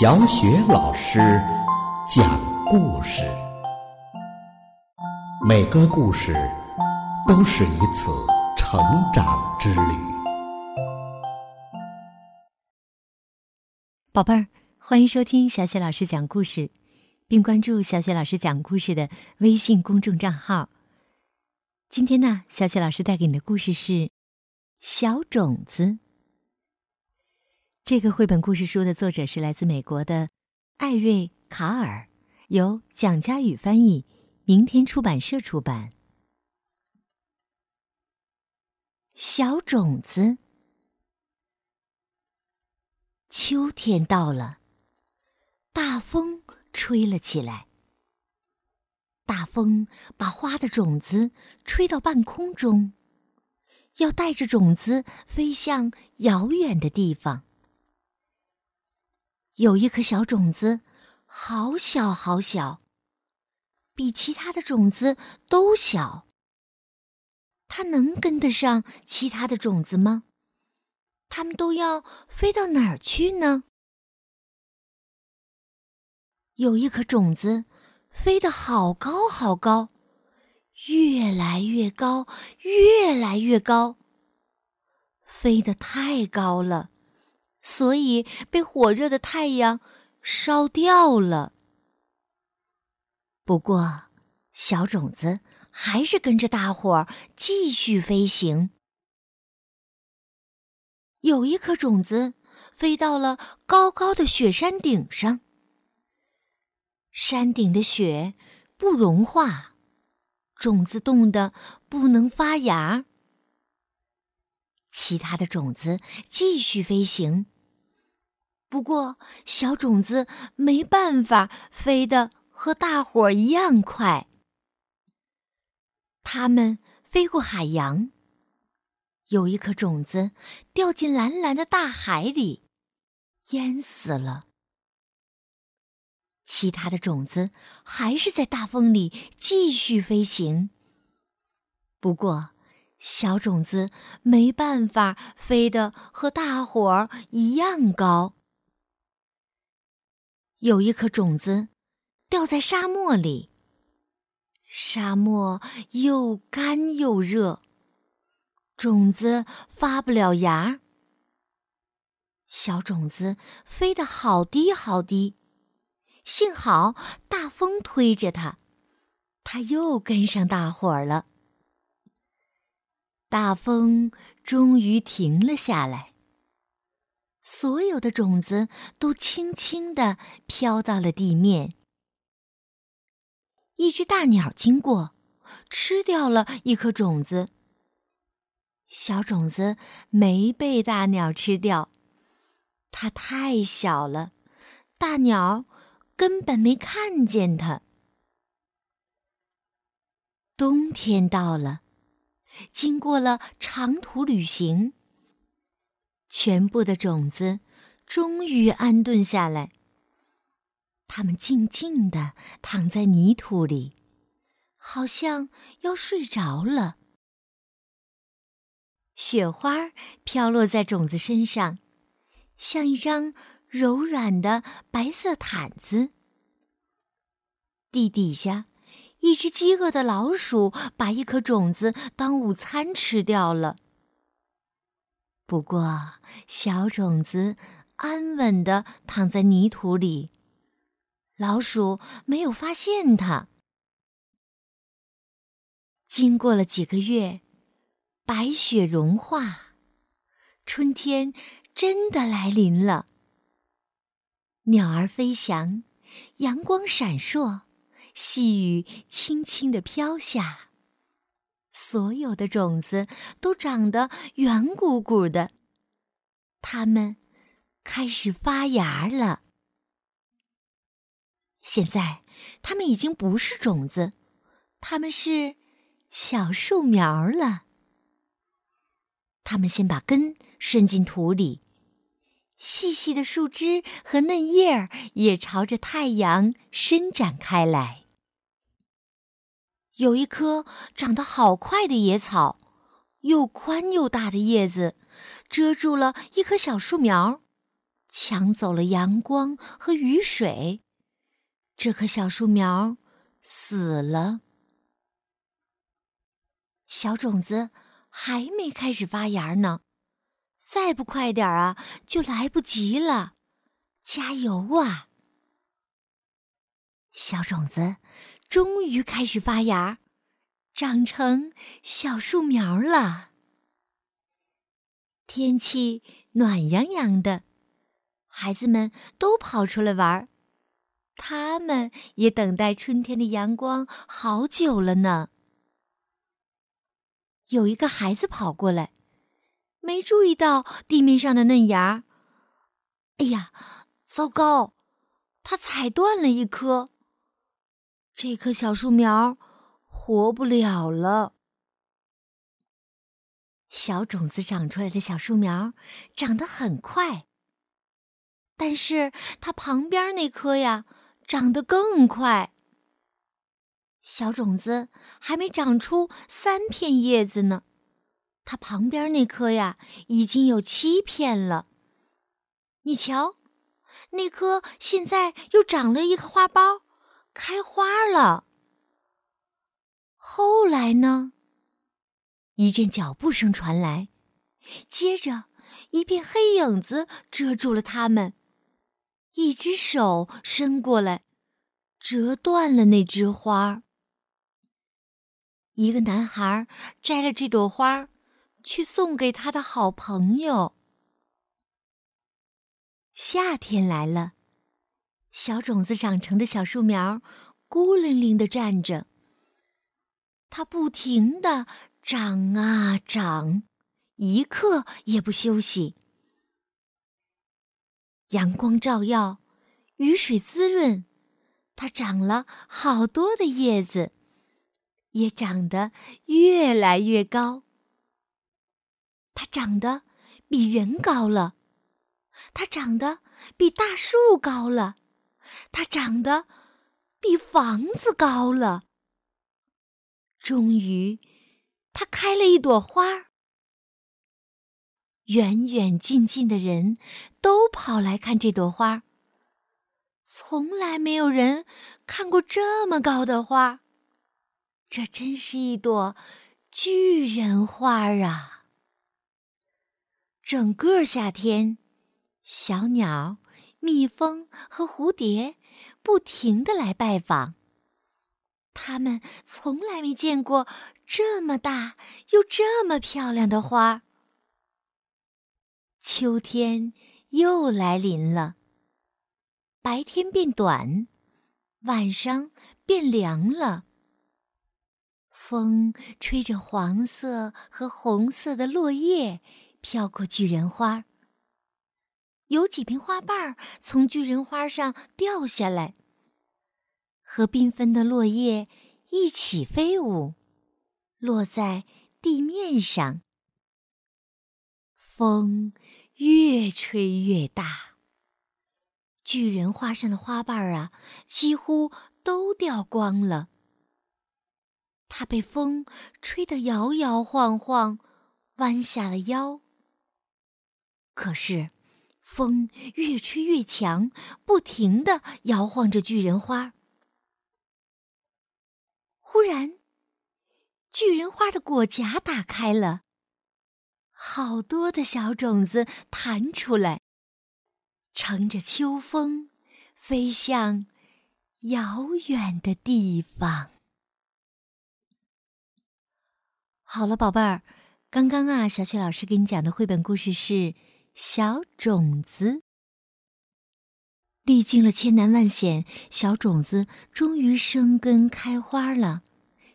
小雪老师讲故事，每个故事都是一次成长之旅。宝贝儿，欢迎收听小雪老师讲故事，并关注小雪老师讲故事的微信公众账号。今天呢，小雪老师带给你的故事是《小种子》。这个绘本故事书的作者是来自美国的艾瑞卡尔，由蒋佳宇翻译，明天出版社出版。小种子，秋天到了，大风吹了起来。大风把花的种子吹到半空中，要带着种子飞向遥远的地方。有一颗小种子，好小好小，比其他的种子都小。它能跟得上其他的种子吗？它们都要飞到哪儿去呢？有一颗种子，飞得好高好高，越来越高，越来越高，飞得太高了。所以被火热的太阳烧掉了。不过，小种子还是跟着大伙儿继续飞行。有一颗种子飞到了高高的雪山顶上，山顶的雪不融化，种子冻得不能发芽。其他的种子继续飞行。不过，小种子没办法飞得和大伙儿一样快。它们飞过海洋，有一颗种子掉进蓝蓝的大海里，淹死了。其他的种子还是在大风里继续飞行。不过，小种子没办法飞得和大伙儿一样高。有一颗种子掉在沙漠里，沙漠又干又热，种子发不了芽。小种子飞得好低好低，幸好大风推着它，它又跟上大伙儿了。大风终于停了下来。所有的种子都轻轻地飘到了地面。一只大鸟经过，吃掉了一颗种子。小种子没被大鸟吃掉，它太小了，大鸟根本没看见它。冬天到了，经过了长途旅行。全部的种子终于安顿下来。它们静静地躺在泥土里，好像要睡着了。雪花飘落在种子身上，像一张柔软的白色毯子。地底下，一只饥饿的老鼠把一颗种子当午餐吃掉了。不过，小种子安稳地躺在泥土里，老鼠没有发现它。经过了几个月，白雪融化，春天真的来临了。鸟儿飞翔，阳光闪烁，细雨轻轻地飘下。所有的种子都长得圆鼓鼓的，它们开始发芽了。现在，它们已经不是种子，它们是小树苗了。它们先把根伸进土里，细细的树枝和嫩叶儿也朝着太阳伸展开来。有一棵长得好快的野草，又宽又大的叶子，遮住了一棵小树苗，抢走了阳光和雨水。这棵小树苗死了。小种子还没开始发芽呢，再不快点啊，就来不及了！加油啊！小种子终于开始发芽，长成小树苗了。天气暖洋洋的，孩子们都跑出来玩他们也等待春天的阳光好久了呢。有一个孩子跑过来，没注意到地面上的嫩芽。哎呀，糟糕！他踩断了一棵，这棵小树苗活不了了。小种子长出来的小树苗长得很快，但是它旁边那棵呀，长得更快。小种子还没长出三片叶子呢，它旁边那棵呀已经有七片了。你瞧，那棵现在又长了一个花苞，开花了。后来呢？一阵脚步声传来，接着一片黑影子遮住了他们，一只手伸过来，折断了那枝花。一个男孩摘了这朵花，去送给他的好朋友。夏天来了，小种子长成的小树苗孤零零的站着。它不停的长啊长，一刻也不休息。阳光照耀，雨水滋润，它长了好多的叶子。也长得越来越高。它长得比人高了，它长得比大树高了，它长得比房子高了。终于，它开了一朵花儿。远远近近的人都跑来看这朵花儿。从来没有人看过这么高的花。这真是一朵巨人花啊！整个夏天，小鸟、蜜蜂和蝴蝶不停的来拜访。他们从来没见过这么大又这么漂亮的花。秋天又来临了，白天变短，晚上变凉了。风吹着黄色和红色的落叶飘过巨人花，有几片花瓣从巨人花上掉下来，和缤纷的落叶一起飞舞，落在地面上。风越吹越大，巨人花上的花瓣啊，几乎都掉光了。它被风吹得摇摇晃晃，弯下了腰。可是，风越吹越强，不停地摇晃着巨人花。忽然，巨人花的果荚打开了，好多的小种子弹出来，乘着秋风，飞向遥远的地方。好了，宝贝儿，刚刚啊，小雪老师给你讲的绘本故事是《小种子》。历经了千难万险，小种子终于生根开花了，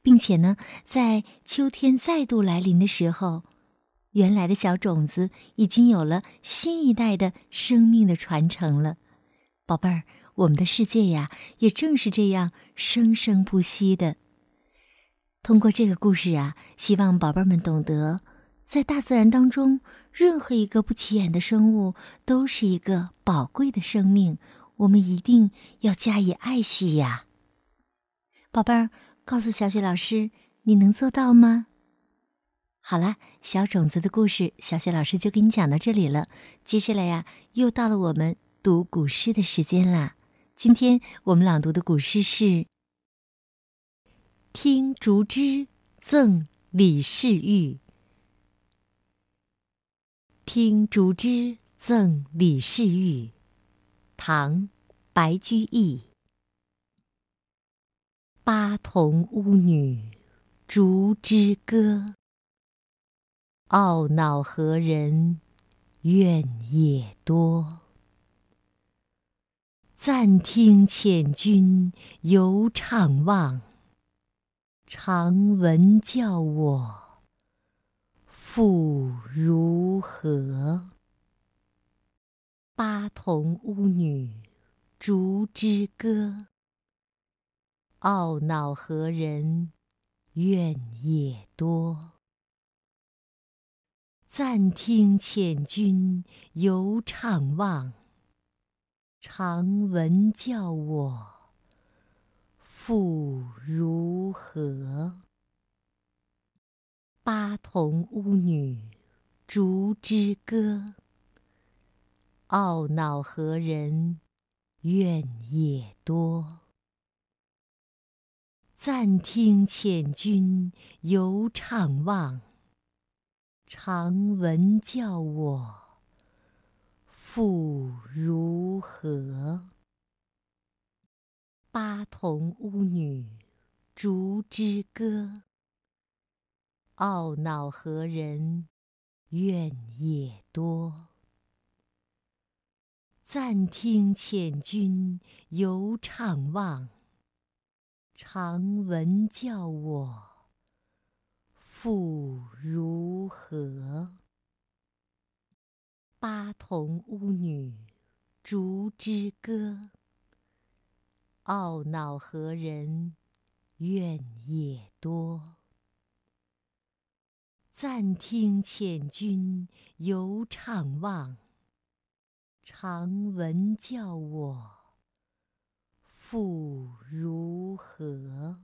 并且呢，在秋天再度来临的时候，原来的小种子已经有了新一代的生命的传承了。宝贝儿，我们的世界呀，也正是这样生生不息的。通过这个故事啊，希望宝贝们懂得，在大自然当中，任何一个不起眼的生物都是一个宝贵的生命，我们一定要加以爱惜呀。宝贝儿，告诉小雪老师，你能做到吗？好了，小种子的故事，小雪老师就给你讲到这里了。接下来呀，又到了我们读古诗的时间啦。今天我们朗读的古诗是《听竹枝赠李世玉》。《听竹枝赠李世玉》，唐·白居易。巴童巫女竹枝歌。懊恼何人怨也多？暂听遣君犹怅望，长闻教我复如何？巴童巫女竹枝歌，懊恼何人怨也多？暂听遣君犹怅望，常闻教我复如何？巴童巫女竹枝歌，懊恼何人怨也多？暂听遣君犹怅望。常闻教我复如何？巴童巫女竹枝歌，懊恼何人怨也多？暂听遣君犹怅望，长闻教我。复如何？巴童巫女竹枝歌，懊恼何人怨也多？暂听遣君犹怅望，常闻教我复如何？